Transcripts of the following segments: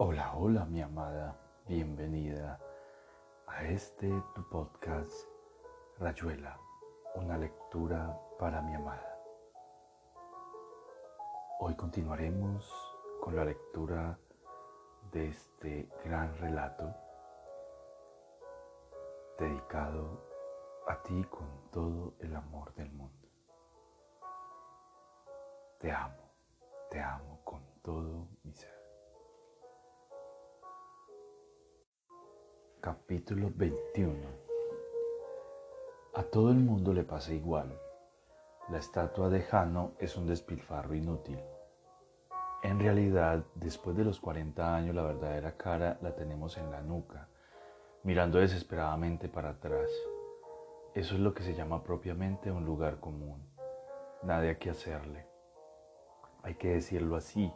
Hola, hola mi amada, bienvenida a este tu podcast Rayuela, una lectura para mi amada. Hoy continuaremos con la lectura de este gran relato dedicado a ti con todo el amor del mundo. Te amo, te amo con todo mi ser. Capítulo 21 A todo el mundo le pasa igual. La estatua de Jano es un despilfarro inútil. En realidad, después de los 40 años, la verdadera cara la tenemos en la nuca, mirando desesperadamente para atrás. Eso es lo que se llama propiamente un lugar común. Nada que hacerle. Hay que decirlo así,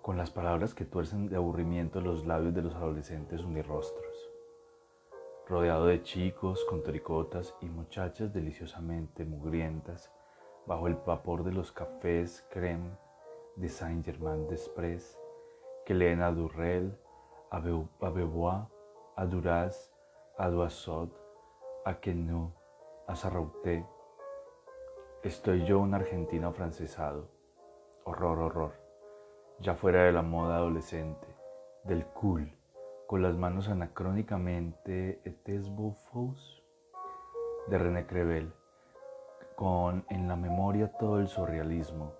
con las palabras que tuercen de aburrimiento los labios de los adolescentes unirrostros rodeado de chicos con tricotas y muchachas deliciosamente mugrientas, bajo el vapor de los cafés creme de Saint-Germain-des-Prés, que leen a Durrell, a, Bebois, a Duras, a Doissot, a Queneau, a Sarrauté. Estoy yo un argentino afrancesado. Horror, horror. Ya fuera de la moda adolescente, del cool con las manos anacrónicamente Etesbofos de René Crevel, con en la memoria todo el surrealismo,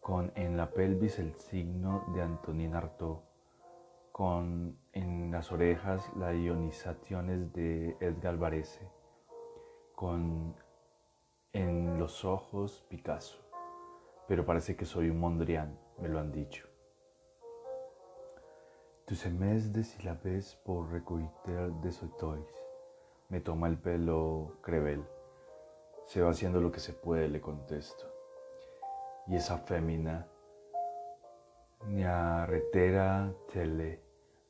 con en la pelvis el signo de Antonin Artaud, con en las orejas las ionizaciones de Edgar Varese, con en los ojos Picasso. Pero parece que soy un Mondrian, me lo han dicho. Tu mes de silabes por recoiter de sotois. Me toma el pelo Crevel. Se va haciendo lo que se puede, le contesto. Y esa fémina, arretera tele,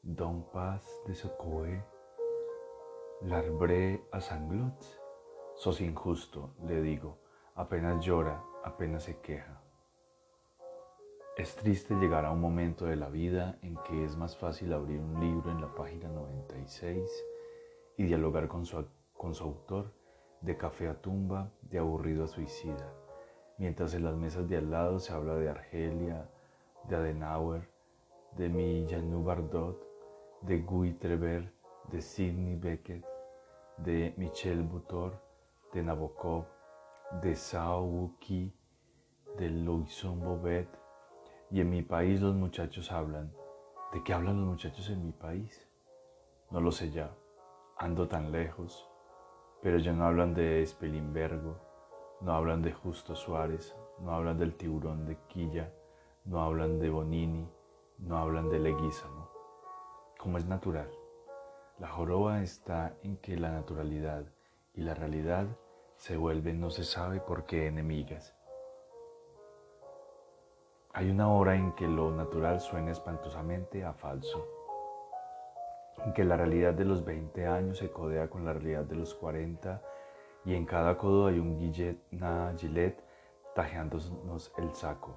don paz de socoe, larbré a sanglot. Sos injusto, le digo, apenas llora, apenas se queja. Es triste llegar a un momento de la vida en que es más fácil abrir un libro en la página 96 y dialogar con su, con su autor de café a tumba, de aburrido a suicida, mientras en las mesas de al lado se habla de Argelia, de Adenauer, de Millau Bardot, de Guy Trever, de Sidney Beckett, de Michel Butor, de Nabokov, de Sao Wuki, de Louison Bobet, y en mi país los muchachos hablan. ¿De qué hablan los muchachos en mi país? No lo sé ya. Ando tan lejos. Pero ya no hablan de Espelimbergo, no hablan de Justo Suárez, no hablan del tiburón de Quilla, no hablan de Bonini, no hablan de Leguízamo. Como es natural. La joroba está en que la naturalidad y la realidad se vuelven no se sabe por qué enemigas. Hay una hora en que lo natural suena espantosamente a falso, en que la realidad de los 20 años se codea con la realidad de los 40 y en cada codo hay un Gillette, una Gillette tajeándonos el saco.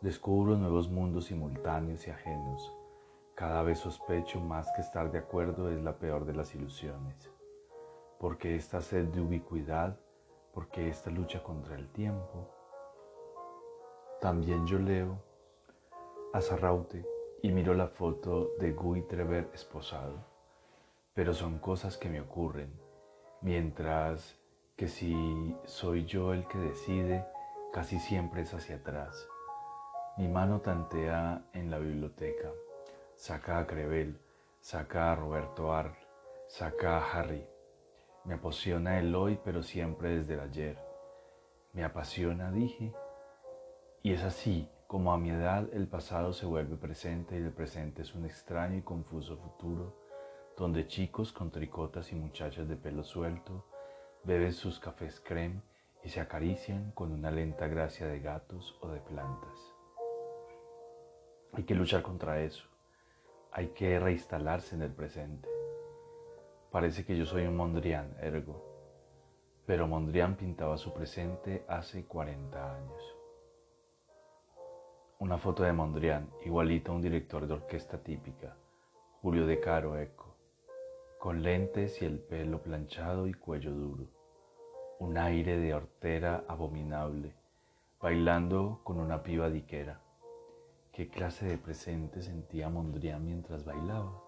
Descubro nuevos mundos simultáneos y ajenos. Cada vez sospecho más que estar de acuerdo es la peor de las ilusiones. Porque esta sed de ubicuidad, porque esta lucha contra el tiempo, también yo leo a Sarraute y miro la foto de Guy Trever esposado, pero son cosas que me ocurren, mientras que si soy yo el que decide, casi siempre es hacia atrás. Mi mano tantea en la biblioteca, saca a Crevel, saca a Roberto Arl, saca a Harry. Me apasiona el hoy, pero siempre desde el ayer. Me apasiona, dije, y es así como a mi edad el pasado se vuelve presente y el presente es un extraño y confuso futuro, donde chicos con tricotas y muchachas de pelo suelto beben sus cafés creme y se acarician con una lenta gracia de gatos o de plantas. Hay que luchar contra eso. Hay que reinstalarse en el presente. Parece que yo soy un Mondrian, ergo. Pero Mondrian pintaba su presente hace 40 años. Una foto de Mondrian, igualito a un director de orquesta típica, Julio de Caro Eco, con lentes y el pelo planchado y cuello duro, un aire de hortera abominable, bailando con una piba diquera. ¿Qué clase de presente sentía Mondrian mientras bailaba?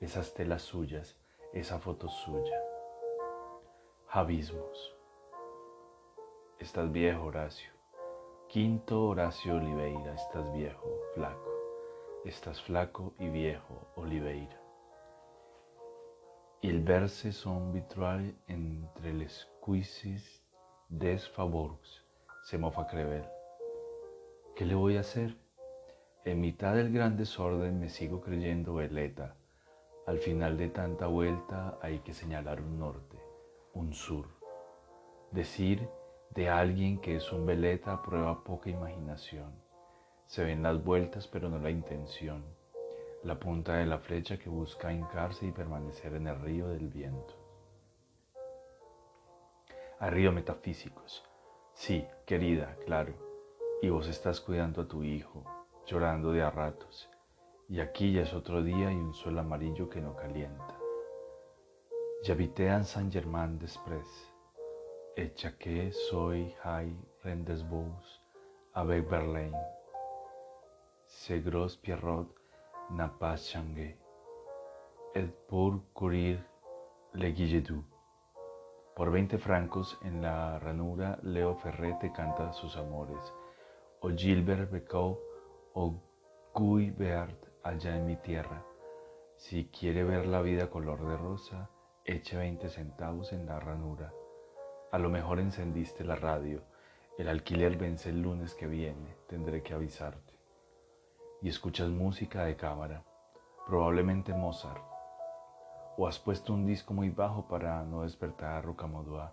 Esas telas suyas, esa foto suya. Abismos. Estás viejo, Horacio. Quinto Horacio Oliveira, estás viejo, flaco. Estás flaco y viejo, Oliveira. Il verse son vitrales entre les cuisses des favours, se mofa Crevel. ¿Qué le voy a hacer? En mitad del gran desorden me sigo creyendo veleta. Al final de tanta vuelta hay que señalar un norte, un sur. Decir de alguien que es un veleta prueba poca imaginación. Se ven las vueltas pero no la intención, la punta de la flecha que busca hincarse y permanecer en el río del viento. Hay río metafísicos. Sí, querida, claro. Y vos estás cuidando a tu hijo, llorando de a ratos. Y aquí ya es otro día y un sol amarillo que no calienta. J'habite en Saint-Germain-des-Prés hecha que soy high rendezvous avec Berlin. Se gros Pierrot n'a pas changé. Et pour courir le guilledou. Por 20 francos en la ranura Leo Ferrete canta sus amores. O Gilbert Becau o Guy Beart allá en mi tierra. Si quiere ver la vida color de rosa, eche 20 centavos en la ranura. A lo mejor encendiste la radio. El alquiler vence el lunes que viene. Tendré que avisarte. Y escuchas música de cámara, probablemente Mozart. O has puesto un disco muy bajo para no despertar a Rocamadour.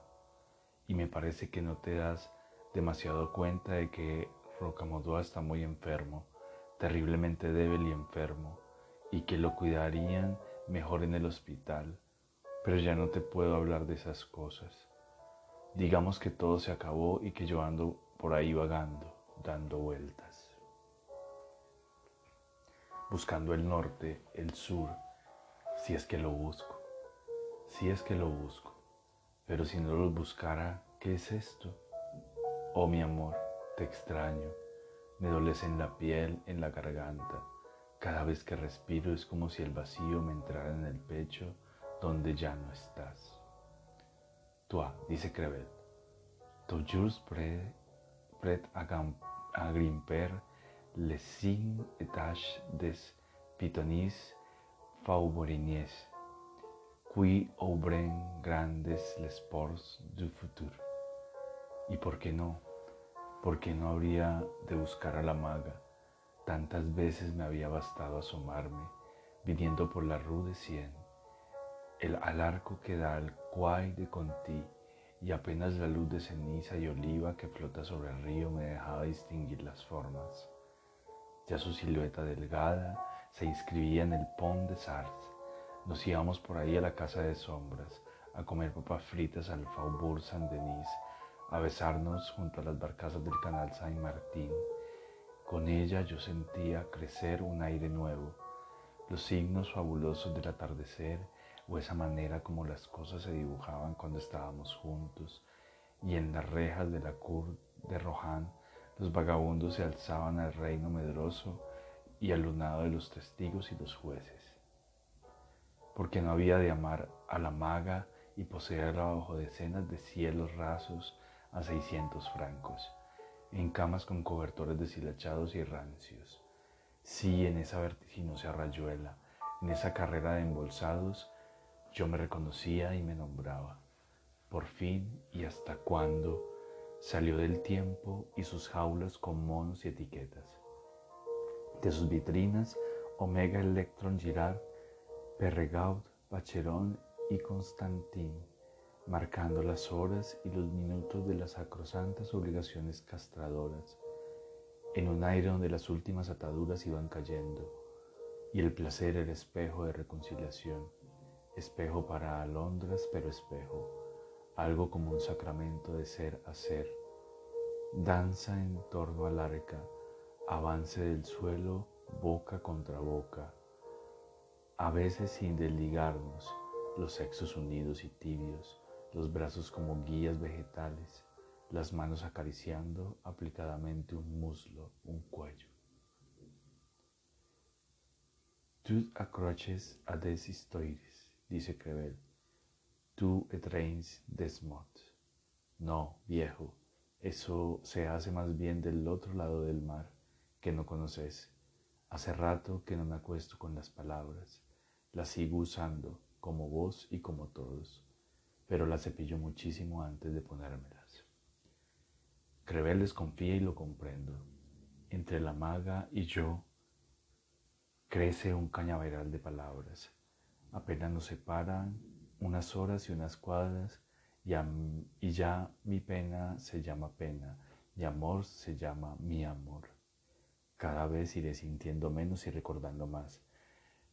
Y me parece que no te das demasiado cuenta de que Rocamadour está muy enfermo, terriblemente débil y enfermo, y que lo cuidarían mejor en el hospital. Pero ya no te puedo hablar de esas cosas. Digamos que todo se acabó y que yo ando por ahí vagando, dando vueltas. Buscando el norte, el sur, si es que lo busco, si es que lo busco. Pero si no lo buscara, ¿qué es esto? Oh mi amor, te extraño, me doles en la piel, en la garganta. Cada vez que respiro es como si el vacío me entrara en el pecho donde ya no estás. Dice Crevel, toujours prêt, prêt à, à grimper les cinq étages des pitonis fauborinies, qui obren grandes les ports du futur. ¿Y por qué no? ¿Por qué no habría de buscar a la maga? Tantas veces me había bastado asomarme, viniendo por la rue de Cien el al arco que da al cuay de Conti y apenas la luz de ceniza y oliva que flota sobre el río me dejaba distinguir las formas. Ya su silueta delgada se inscribía en el Pont de Sars. Nos íbamos por ahí a la casa de sombras, a comer papas fritas al Faubourg Saint-Denis, a besarnos junto a las barcazas del canal Saint-Martin. Con ella yo sentía crecer un aire nuevo, los signos fabulosos del atardecer o esa manera como las cosas se dibujaban cuando estábamos juntos, y en las rejas de la Cour de Rohan los vagabundos se alzaban al reino medroso y al lunado de los testigos y los jueces. Porque no había de amar a la maga y poseerla bajo decenas de cielos rasos a seiscientos francos, en camas con cobertores deshilachados y rancios. Sí, en esa vertiginosa rayuela, en esa carrera de embolsados, yo me reconocía y me nombraba. Por fin y hasta cuándo salió del tiempo y sus jaulas con monos y etiquetas. De sus vitrinas, Omega Electron Girard, Perregaud, Bacheron y Constantin, marcando las horas y los minutos de las sacrosantas obligaciones castradoras, en un aire donde las últimas ataduras iban cayendo, y el placer era espejo de reconciliación espejo para alondras, pero espejo, algo como un sacramento de ser a ser. Danza en torno al arca, avance del suelo boca contra boca, a veces sin desligarnos, los sexos unidos y tibios, los brazos como guías vegetales, las manos acariciando aplicadamente un muslo, un cuello. Tú acroches a des historias, dice Crevel. Tú etrains des mots. No, viejo, eso se hace más bien del otro lado del mar, que no conoces. Hace rato que no me acuesto con las palabras. Las sigo usando, como vos y como todos, pero las cepillo muchísimo antes de ponérmelas. Crevel desconfía y lo comprendo. Entre la maga y yo crece un cañaveral de palabras. Apenas nos separan unas horas y unas cuadras y, ya mi pena se llama pena y amor se llama mi amor. Cada vez iré sintiendo menos y recordando más.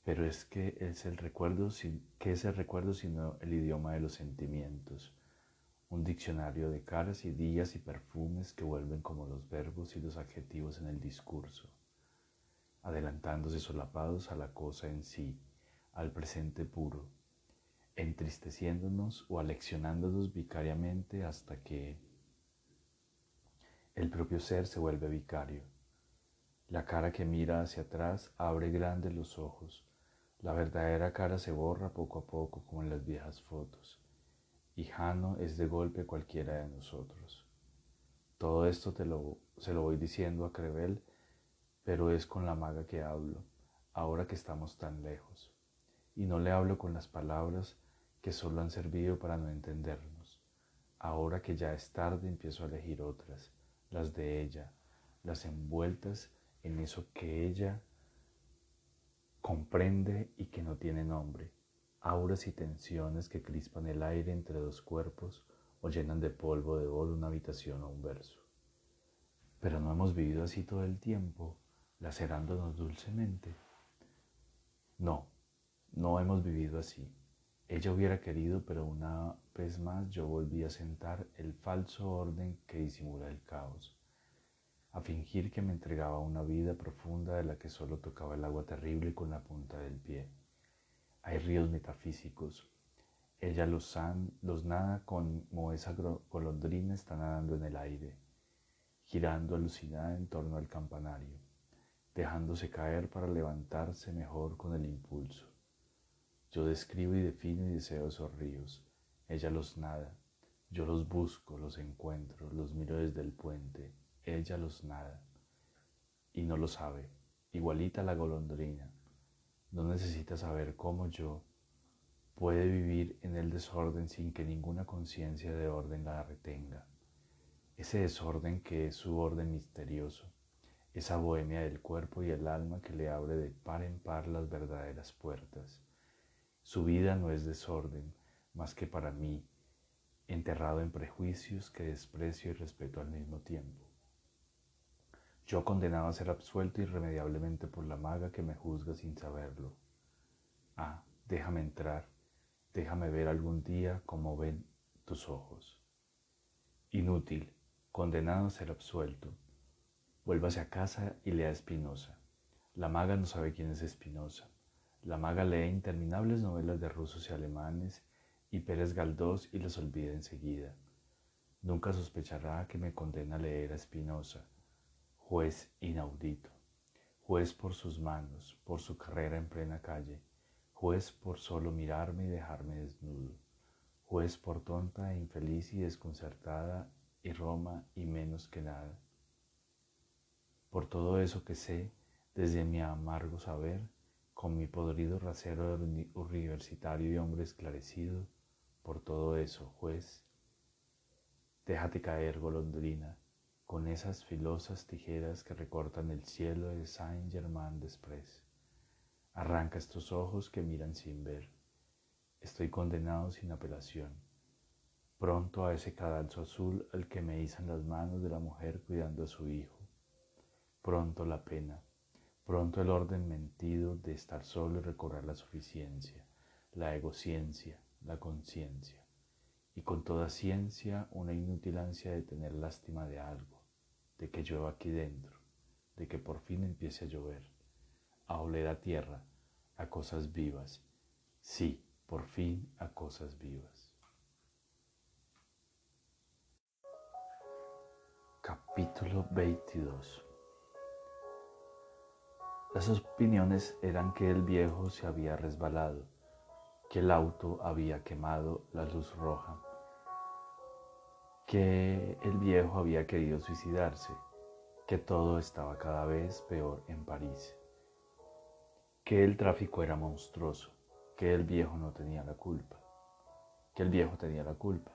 Pero es que es el recuerdo, ¿qué es el recuerdo sino el idioma de los sentimientos? Un diccionario de caras y días y perfumes que vuelven como los verbos y los adjetivos en el discurso, adelantándose solapados a la cosa en sí, al presente puro, entristeciéndonos o aleccionándonos vicariamente hasta que el propio ser se vuelve vicario. La cara que mira hacia atrás abre grandes los ojos. La verdadera cara se borra poco a poco como en las viejas fotos. Y Jano es de golpe cualquiera de nosotros. Todo esto te lo, se lo voy diciendo a Crevel, pero es con la maga que hablo, ahora que estamos tan lejos. Y no le hablo con las palabras que solo han servido para no entendernos. Ahora que ya es tarde empiezo a elegir otras, las de ella, las envueltas en eso que ella comprende y que no tiene nombre, auras y tensiones que crispan el aire entre dos cuerpos o llenan de polvo de oro una habitación o un verso. Pero no hemos vivido así todo el tiempo, lacerándonos dulcemente. No, no hemos vivido así. Ella hubiera querido, pero una vez más yo volví a sentar el falso orden que disimula el caos, a fingir que me entregaba una vida profunda de la que solo tocaba el agua terrible con la punta del pie. Hay ríos metafísicos. Ella los, nada como esa golondrina está nadando en el aire, girando alucinada en torno al campanario, dejándose caer para levantarse mejor con el impulso. Yo describo y defino y deseo esos ríos. Ella los nada. Yo los busco, los encuentro, los miro desde el puente. Ella los nada. Y no lo sabe. Igualita la golondrina. No necesita saber cómo yo puede vivir en el desorden sin que ninguna conciencia de orden la retenga. Ese desorden que es su orden misterioso, esa bohemia del cuerpo y el alma que le abre de par en par las verdaderas puertas su vida no es desorden, más que para mí, enterrado en prejuicios que desprecio y respeto al mismo tiempo. Yo condenado a ser absuelto irremediablemente por la maga que me juzga sin saberlo. Ah, déjame entrar, déjame ver algún día como ven tus ojos. Inútil, condenado a ser absuelto. Vuélvase a casa y lea Espinosa. La maga no sabe quién es Espinosa. La maga lee interminables novelas de rusos y alemanes y Pérez Galdós y las olvida enseguida. Nunca sospechará que me condena leer a Spinoza, juez inaudito, juez por sus manos, por su carrera en plena calle, juez por solo mirarme y dejarme desnudo, juez por tonta e infeliz y desconcertada y Roma y menos que nada. Por todo eso que sé, desde mi amargo saber, con mi podrido rasero universitario y hombre esclarecido, por todo eso, juez, déjate caer, golondrina, con esas filosas tijeras que recortan el cielo de Saint-Germain-des-Prés. Arranca estos ojos que miran sin ver. Estoy condenado sin apelación. Pronto a ese cadalso azul al que me izan las manos de la mujer cuidando a su hijo. Pronto la pena Pronto el orden mentido de estar solo y recorrer la suficiencia, la egociencia, la conciencia, y con toda ciencia una inútil ansia de tener lástima de algo, de que llueva aquí dentro, de que por fin empiece a llover, a oler a tierra, a cosas vivas. Sí, por fin a cosas vivas. Capítulo 22 Las opiniones eran que el viejo se había resbalado, que el auto había quemado la luz roja, que el viejo había querido suicidarse, que todo estaba cada vez peor en París, que el tráfico era monstruoso, que el viejo no tenía la culpa, que el viejo tenía la culpa,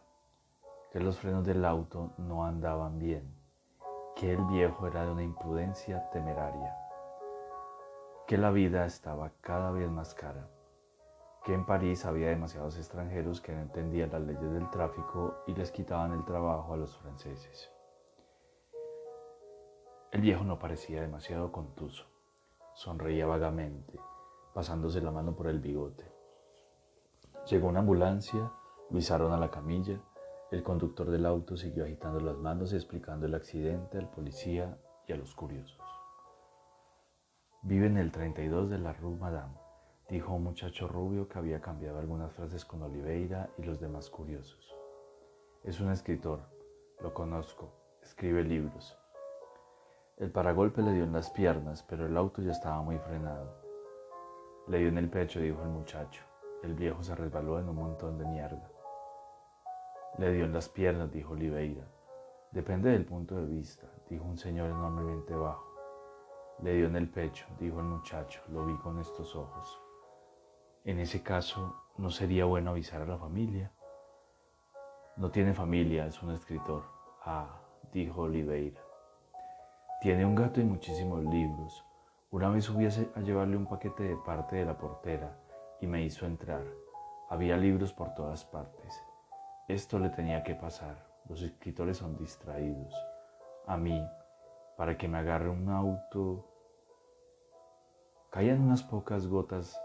que los frenos del auto no andaban bien, que el viejo era de una imprudencia temeraria, que la vida estaba cada vez más cara, que en París había demasiados extranjeros que no entendían las leyes del tráfico y les quitaban el trabajo a los franceses. El viejo no parecía demasiado contuso, sonreía vagamente, pasándose la mano por el bigote. Llegó una ambulancia, lo a la camilla el conductor del auto siguió agitando las manos y explicando el accidente al policía y a los curiosos. Vive en el 32 de la Rue Madame, dijo un muchacho rubio que había cambiado algunas frases con Oliveira y los demás curiosos. Es un escritor, lo conozco, escribe libros. El paragolpe le dio en las piernas, pero el auto ya estaba muy frenado. Le dio en el pecho, dijo el muchacho. El viejo se resbaló en un montón de mierda. Le dio en las piernas, dijo Oliveira. Depende del punto de vista, dijo un señor enormemente bajo. Le dio en el pecho, dijo el muchacho, lo vi con estos ojos. En ese caso, ¿no sería bueno avisar a la familia? No tiene familia, es un escritor. Ah, dijo Oliveira. Tiene un gato y muchísimos libros. Una vez subí a llevarle un paquete de parte de la portera y me hizo entrar. Había libros por todas partes. Esto le tenía que pasar. Los escritores son distraídos. A mí, para que me agarre un auto, caían unas pocas gotas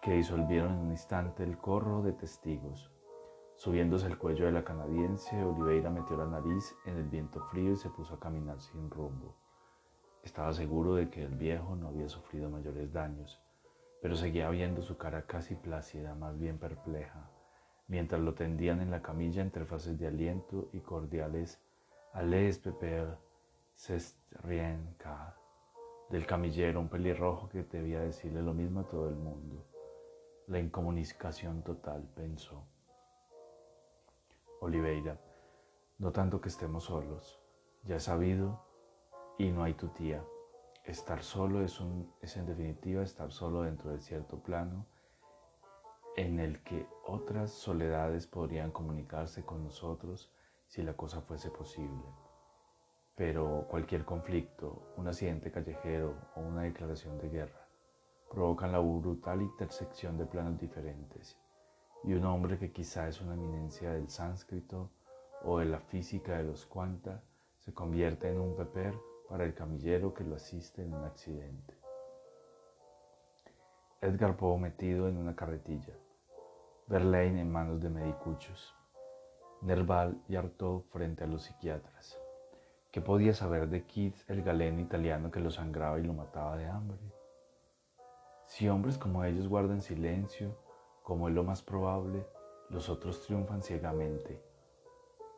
que disolvieron en un instante el corro de testigos. Subiéndose el cuello de la canadiense, Oliveira metió la nariz en el viento frío y se puso a caminar sin rumbo. Estaba seguro de que el viejo no había sufrido mayores daños, pero seguía viendo su cara casi plácida, más bien perpleja mientras lo tendían en la camilla entre frases de aliento y cordiales Allez, Pepper, c'est rien del camillero, un pelirrojo que debía decirle lo mismo a todo el mundo. La incomunicación total, pensó. Oliveira, no tanto que estemos solos, ya he sabido y no hay tu tía. Estar solo es, un, es en definitiva estar solo dentro de cierto plano en el que otras soledades podrían comunicarse con nosotros si la cosa fuese posible. Pero cualquier conflicto, un accidente callejero o una declaración de guerra provocan la brutal intersección de planos diferentes y un hombre que quizá es una eminencia del sánscrito o de la física de los cuanta se convierte en un peper para el camillero que lo asiste en un accidente. Edgar Poe metido en una carretilla, Verlaine en manos de medicuchos, Nerval y Artaud frente a los psiquiatras. ¿Qué podía saber de Keats, el galeno italiano que lo sangraba y lo mataba de hambre? Si hombres como ellos guardan silencio, como es lo más probable, los otros triunfan ciegamente,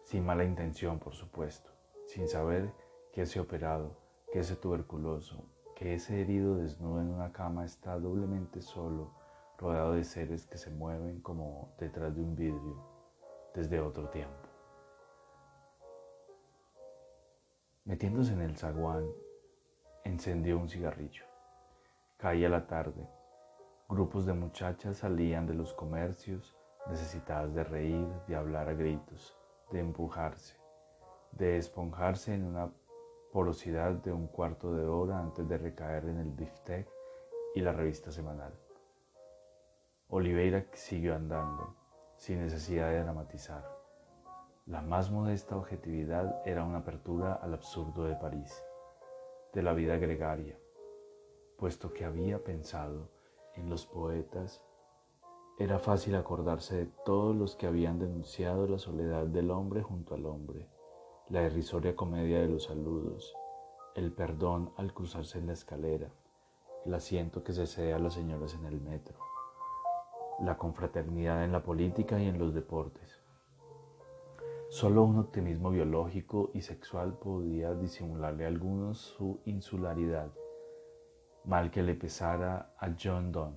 sin mala intención, por supuesto, sin saber que ese operado, que ese tuberculoso, que ese herido desnudo en una cama está doblemente solo, rodeado de seres que se mueven como detrás de un vidrio desde otro tiempo. Metiéndose en el zaguán, encendió un cigarrillo. Caía la tarde. Grupos de muchachas salían de los comercios necesitadas de reír, de hablar a gritos, de empujarse, de esponjarse en una porosidad de un cuarto de hora antes de recaer en el biftec y la revista semanal. Oliveira siguió andando, sin necesidad de dramatizar. La más modesta objetividad era una apertura al absurdo de París, de la vida gregaria, puesto que había pensado en los poetas, era fácil acordarse de todos los que habían denunciado la soledad del hombre junto al hombre, la irrisoria comedia de los saludos, el perdón al cruzarse en la escalera, el asiento que se cede a las señoras en el metro, la confraternidad en la política y en los deportes. Solo un optimismo biológico y sexual podía disimularle a algunos su insularidad, mal que le pesara a John Donne.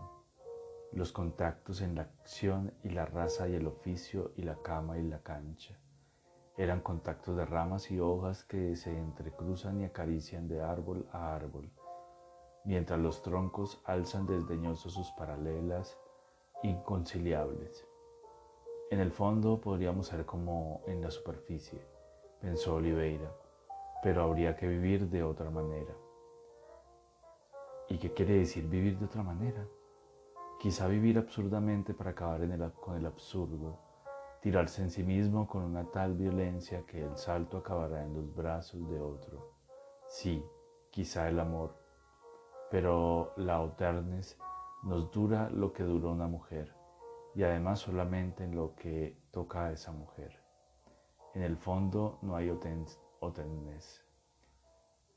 Los contactos en la acción y la raza y el oficio y la cama y la cancha. Eran contactos de ramas y hojas que se entrecruzan y acarician de árbol a árbol, mientras los troncos alzan desdeñosos sus paralelas inconciliables. En el fondo podríamos ser como en la superficie, pensó Oliveira, pero habría que vivir de otra manera. ¿Y qué quiere decir vivir de otra manera? Quizá vivir absurdamente para acabar con el absurdo, tirarse en sí mismo con una tal violencia que el salto acabará en los brazos de otro. Sí, quizá el amor, pero la oternes nos dura lo que duró una mujer y además solamente en lo que toca a esa mujer. En el fondo no hay oterness,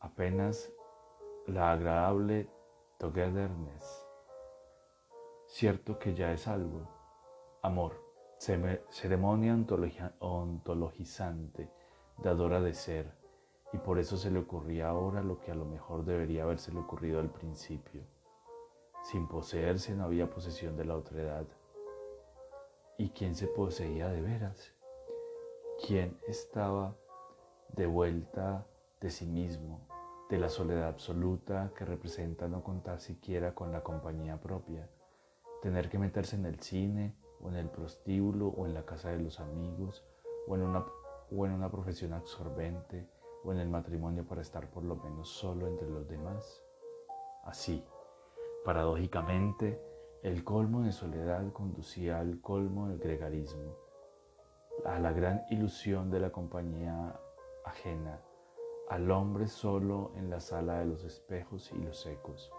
apenas la agradable togetherness. Cierto que ya es algo, amor, ceremonia ontologizante, dadora de ser, y por eso se le ocurría ahora lo que a lo mejor debería haberse le ocurrido al principio. Sin poseerse no había posesión de la otredad ¿Y quién se poseía de veras? ¿Quién estaba de vuelta de sí mismo, de la soledad absoluta que representa no contar siquiera con la compañía propia, tener que meterse en el cine o en el prostíbulo o en la casa de los amigos o en una, o en una profesión absorbente o en el matrimonio para estar por lo menos solo entre los demás? Así, paradójicamente, el colmo de soledad conducía al colmo del gregarismo, a la gran ilusión de la compañía ajena, al hombre solo en la sala de los espejos y los ecos,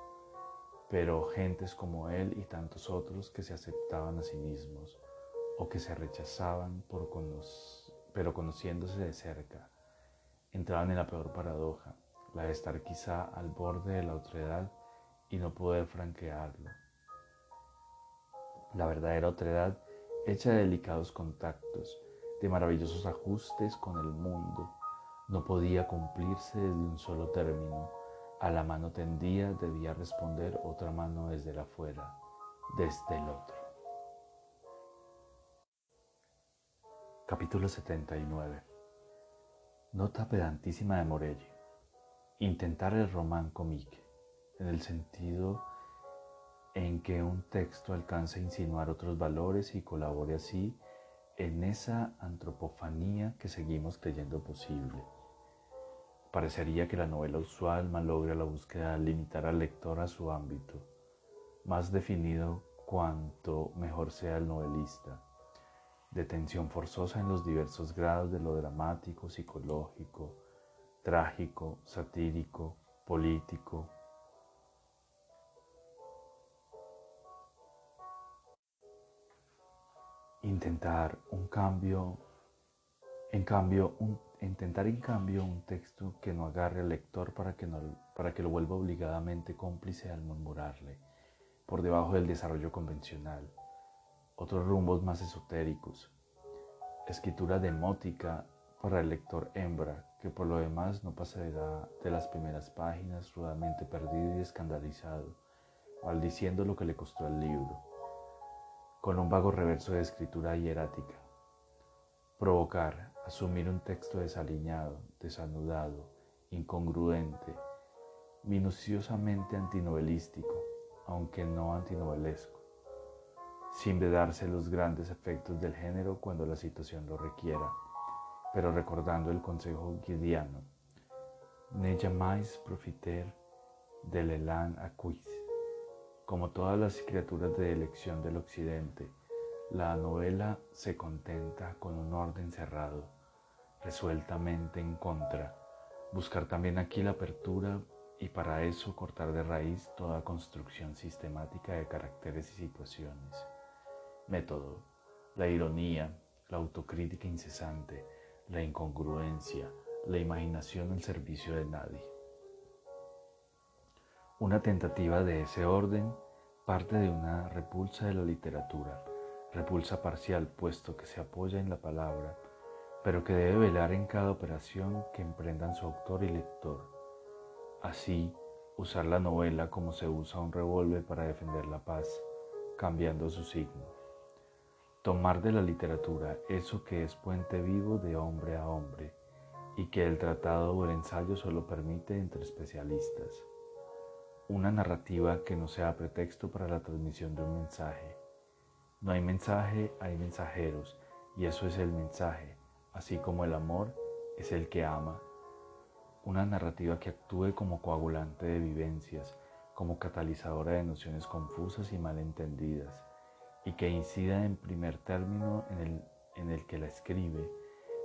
pero gentes como él y tantos otros que se aceptaban a sí mismos o que se rechazaban pero conociéndose de cerca, entraban en la peor paradoja, la de estar quizá al borde de la otredad y no poder franquearlo la verdadera otredad hecha de delicados contactos, de maravillosos ajustes con el mundo, no podía cumplirse desde un solo término. A la mano tendida debía responder otra mano desde la afuera, desde el otro. Capítulo 79 Nota pedantísima de Morelli. Intentar el román comique, en el sentido en que un texto alcance a insinuar otros valores y colabore así en esa antropofanía que seguimos creyendo posible. Parecería que la novela usual malogra la búsqueda de limitar al lector a su ámbito, más definido cuanto mejor sea el novelista, de tensión forzosa en los diversos grados de lo dramático, psicológico, trágico, satírico, político, intentar un cambio, en cambio, intentar en cambio un texto que no agarre al lector para que, no, para que lo vuelva obligadamente cómplice al murmurarle, por debajo del desarrollo convencional, otros rumbos más esotéricos, escritura demótica para el lector hembra, que por lo demás no pasará de las primeras páginas rudamente perdido y escandalizado, maldiciendo lo que le costó el libro con un vago reverso de escritura hierática. Provocar, asumir un texto desaliñado, desanudado, incongruente, minuciosamente antinovelístico, aunque no antinovelesco, sin vedarse los grandes efectos del género cuando la situación lo requiera, pero recordando el consejo guidiano, ne jamais profiter del élan acquis como todas las criaturas de elección del occidente, la novela se contenta con un orden cerrado, resueltamente en contra, buscar también aquí la apertura y para eso cortar de raíz toda construcción sistemática de caracteres y situaciones. Método, la ironía, la autocrítica incesante, la incongruencia, la imaginación al servicio de nadie. Una tentativa de ese orden parte de una repulsa de la literatura, repulsa parcial puesto que se apoya en la palabra, pero que debe velar en cada operación que emprendan su autor y lector. Así, usar la novela como se usa un revólver para defender la paz, cambiando su signo. Tomar de la literatura eso que es puente vivo de hombre a hombre y que el tratado o el ensayo solo permite entre especialistas. Una narrativa que no sea pretexto para la transmisión de un mensaje. No hay mensaje, hay mensajeros, y eso es el mensaje, así como el amor es el que ama una narrativa que actúe como coagulante de vivencias, como catalizadora de nociones confusas y malentendidas, y que incida en primer término en el, en el que la escribe,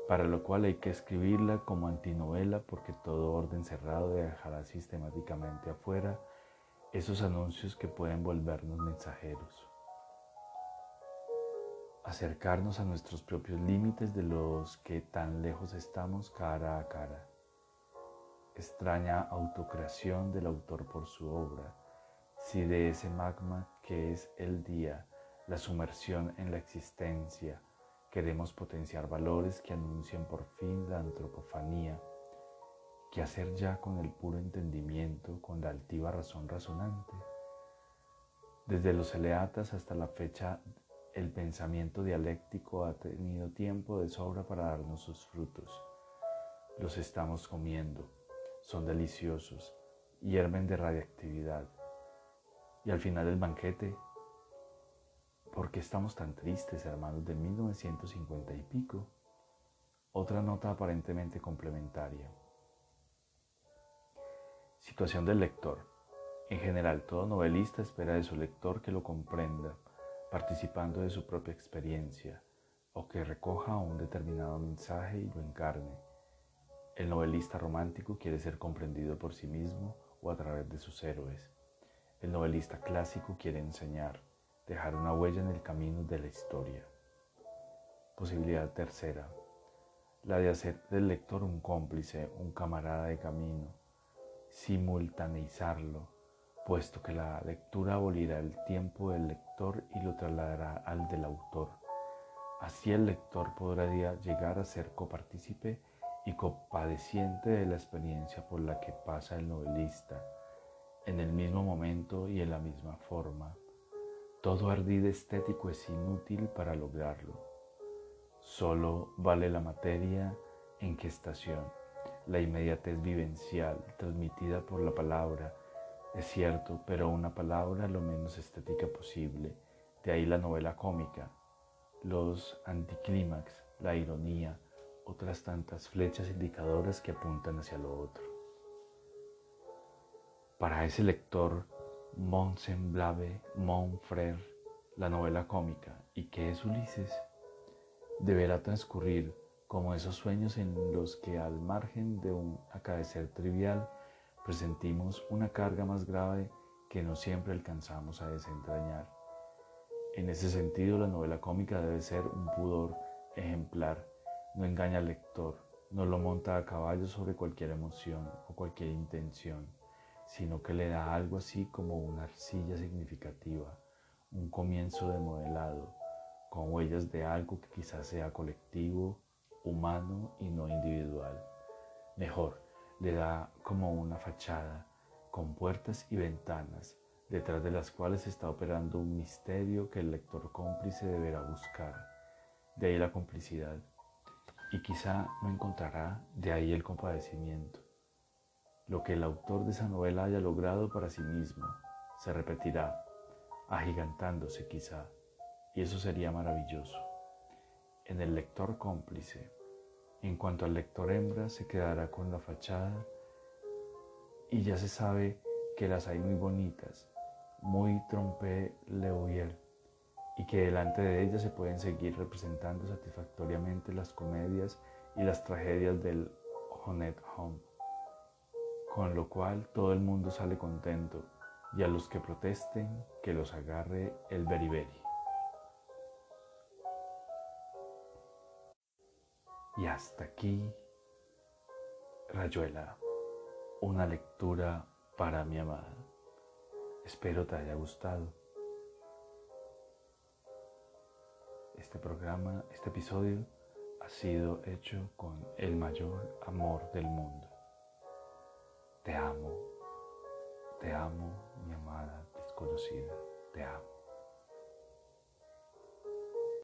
para lo cual hay que escribirla como antinovela porque todo orden cerrado dejará sistemáticamente afuera esos anuncios que pueden volvernos mensajeros. Acercarnos a nuestros propios límites de los que tan lejos estamos cara a cara extraña autocreación del autor por su obra, si de ese magma que es el día, la sumersión en la existencia, queremos potenciar valores que anuncian por fin la antropofanía, ¿qué hacer ya con el puro entendimiento, con la altiva razón razonante? Desde los eleatas hasta la fecha, el pensamiento dialéctico ha tenido tiempo de sobra para darnos sus frutos. Los estamos comiendo son deliciosos, hierven de radiactividad. Y al final del banquete, ¿por qué estamos tan tristes, hermanos de 1950 y pico? Otra nota aparentemente complementaria. Situación del lector. En general, todo novelista espera de su lector que lo comprenda, participando de su propia experiencia, o que recoja un determinado mensaje y lo encarne el novelista romántico quiere ser comprendido por sí mismo o a través de sus héroes. El novelista clásico quiere enseñar, dejar una huella en el camino de la historia. Posibilidad tercera, la de hacer del lector un cómplice, un camarada de camino, simultaneizarlo, puesto que la lectura abolirá el tiempo del lector y lo trasladará al del autor. Así el lector podrá llegar a ser copartícipe y compadeciente de la experiencia por la que pasa el novelista, en el mismo momento y en la misma forma. Todo ardid estético es inútil para lograrlo. Solo vale la materia en qué estación, la inmediatez vivencial transmitida por la palabra, es cierto, pero una palabra lo menos estética posible, de ahí la novela cómica, los anticlímax, la ironía, otras tantas flechas indicadoras que apuntan hacia lo otro. Para ese lector, Mon semblable, la novela cómica, ¿y qué es Ulises? Deberá transcurrir como esos sueños en los que al margen de un acaecer trivial presentimos una carga más grave que no siempre alcanzamos a desentrañar. En ese sentido, la novela cómica debe ser un pudor ejemplar no engaña al lector, no lo monta a caballo sobre cualquier emoción o cualquier intención, sino que le da algo así como una arcilla significativa, un comienzo de modelado, con huellas de algo que quizás sea colectivo, humano y no individual. Mejor, le da como una fachada, con puertas y ventanas, detrás de las cuales está operando un misterio que el lector cómplice deberá buscar. De ahí la complicidad y quizá no encontrará de ahí el compadecimiento. Lo que el autor de esa novela haya logrado para sí mismo se repetirá, agigantándose quizá, y eso sería maravilloso. En el lector cómplice, en cuanto al lector hembra, se quedará con la fachada y ya se sabe que las hay muy bonitas, muy trompé le y que delante de ella se pueden seguir representando satisfactoriamente las comedias y las tragedias del Honet Home, con lo cual todo el mundo sale contento y a los que protesten que los agarre el beriberi. Y hasta aquí, Rayuela, una lectura para mi amada. Espero te haya gustado. Este programa, este episodio ha sido hecho con el mayor amor del mundo. Te amo, te amo, mi amada desconocida, te amo.